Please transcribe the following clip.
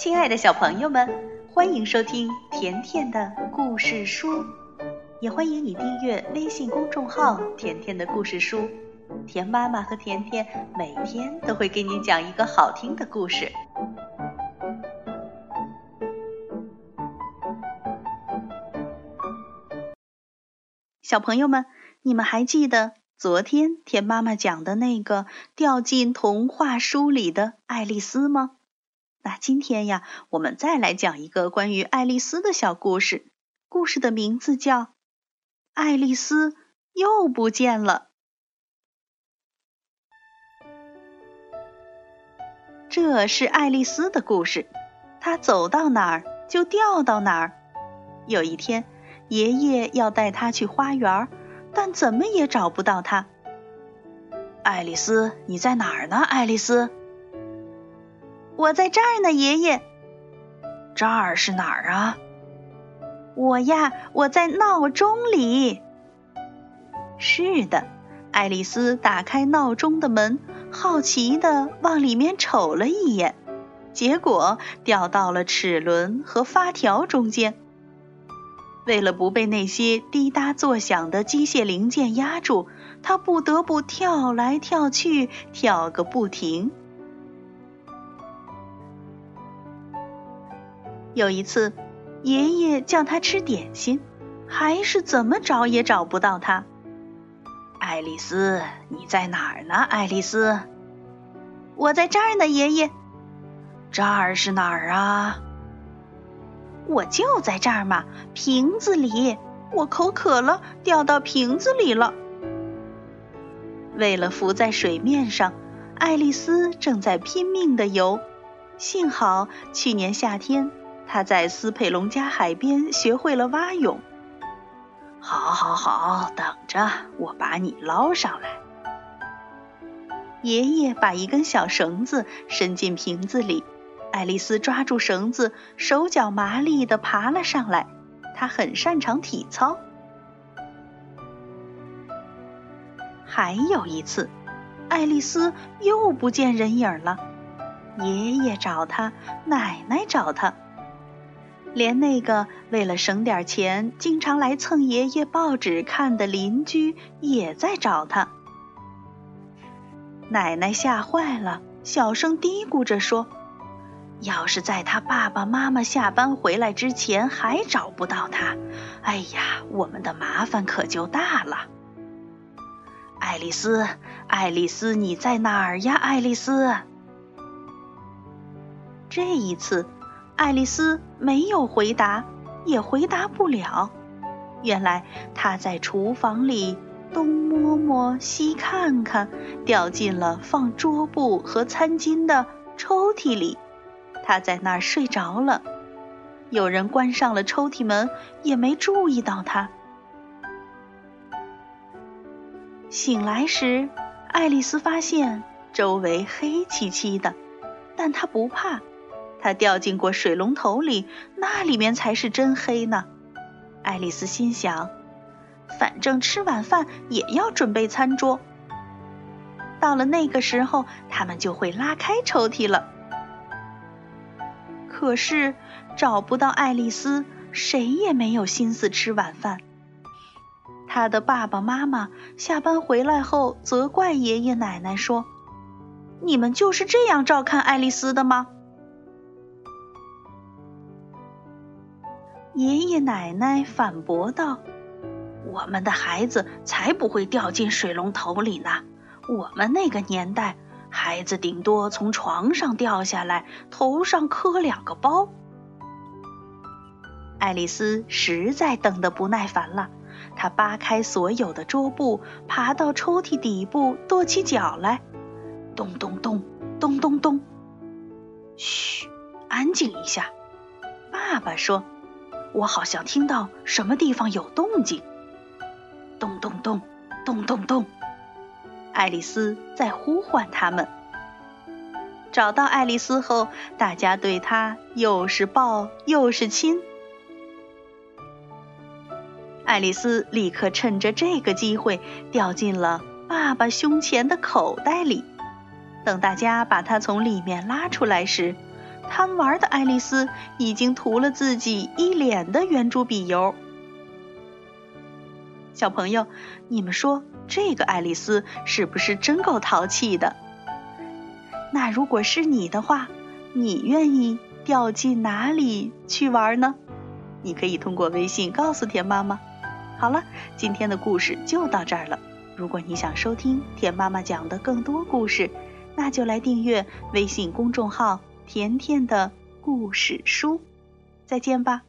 亲爱的小朋友们，欢迎收听甜甜的故事书，也欢迎你订阅微信公众号“甜甜的故事书”。甜妈妈和甜甜每天都会给你讲一个好听的故事。小朋友们，你们还记得昨天甜妈妈讲的那个掉进童话书里的爱丽丝吗？那今天呀，我们再来讲一个关于爱丽丝的小故事。故事的名字叫《爱丽丝又不见了》。这是爱丽丝的故事，她走到哪儿就掉到哪儿。有一天，爷爷要带她去花园，但怎么也找不到她。爱丽丝，你在哪儿呢？爱丽丝。我在这儿呢，爷爷。这儿是哪儿啊？我呀，我在闹钟里。是的，爱丽丝打开闹钟的门，好奇的往里面瞅了一眼，结果掉到了齿轮和发条中间。为了不被那些滴答作响的机械零件压住，她不得不跳来跳去，跳个不停。有一次，爷爷叫他吃点心，还是怎么找也找不到他。爱丽丝，你在哪儿呢？爱丽丝，我在这儿呢，爷爷。这儿是哪儿啊？我就在这儿嘛，瓶子里。我口渴了，掉到瓶子里了。为了浮在水面上，爱丽丝正在拼命的游。幸好去年夏天。他在斯佩隆加海边学会了蛙泳。好，好，好，等着，我把你捞上来。爷爷把一根小绳子伸进瓶子里，爱丽丝抓住绳子，手脚麻利地爬了上来。她很擅长体操。还有一次，爱丽丝又不见人影了。爷爷找她，奶奶找她。连那个为了省点钱经常来蹭爷爷报纸看的邻居也在找他。奶奶吓坏了，小声嘀咕着说：“要是在他爸爸妈妈下班回来之前还找不到他，哎呀，我们的麻烦可就大了。”爱丽丝，爱丽丝，你在哪儿呀？爱丽丝，这一次。爱丽丝没有回答，也回答不了。原来她在厨房里东摸摸西看看，掉进了放桌布和餐巾的抽屉里。她在那儿睡着了。有人关上了抽屉门，也没注意到她。醒来时，爱丽丝发现周围黑漆漆的，但她不怕。他掉进过水龙头里，那里面才是真黑呢。爱丽丝心想，反正吃晚饭也要准备餐桌。到了那个时候，他们就会拉开抽屉了。可是找不到爱丽丝，谁也没有心思吃晚饭。他的爸爸妈妈下班回来后，责怪爷爷奶奶说：“你们就是这样照看爱丽丝的吗？”爷爷奶奶反驳道：“我们的孩子才不会掉进水龙头里呢！我们那个年代，孩子顶多从床上掉下来，头上磕两个包。”爱丽丝实在等得不耐烦了，她扒开所有的桌布，爬到抽屉底部，跺起脚来，咚咚咚，咚咚咚。嘘，安静一下，爸爸说。我好像听到什么地方有动静，咚咚咚，咚咚咚。爱丽丝在呼唤他们。找到爱丽丝后，大家对她又是抱又是亲。爱丽丝立刻趁着这个机会掉进了爸爸胸前的口袋里。等大家把她从里面拉出来时，贪玩的爱丽丝已经涂了自己一脸的圆珠笔油。小朋友，你们说这个爱丽丝是不是真够淘气的？那如果是你的话，你愿意掉进哪里去玩呢？你可以通过微信告诉田妈妈。好了，今天的故事就到这儿了。如果你想收听田妈妈讲的更多故事，那就来订阅微信公众号“甜甜的故事书”。再见吧。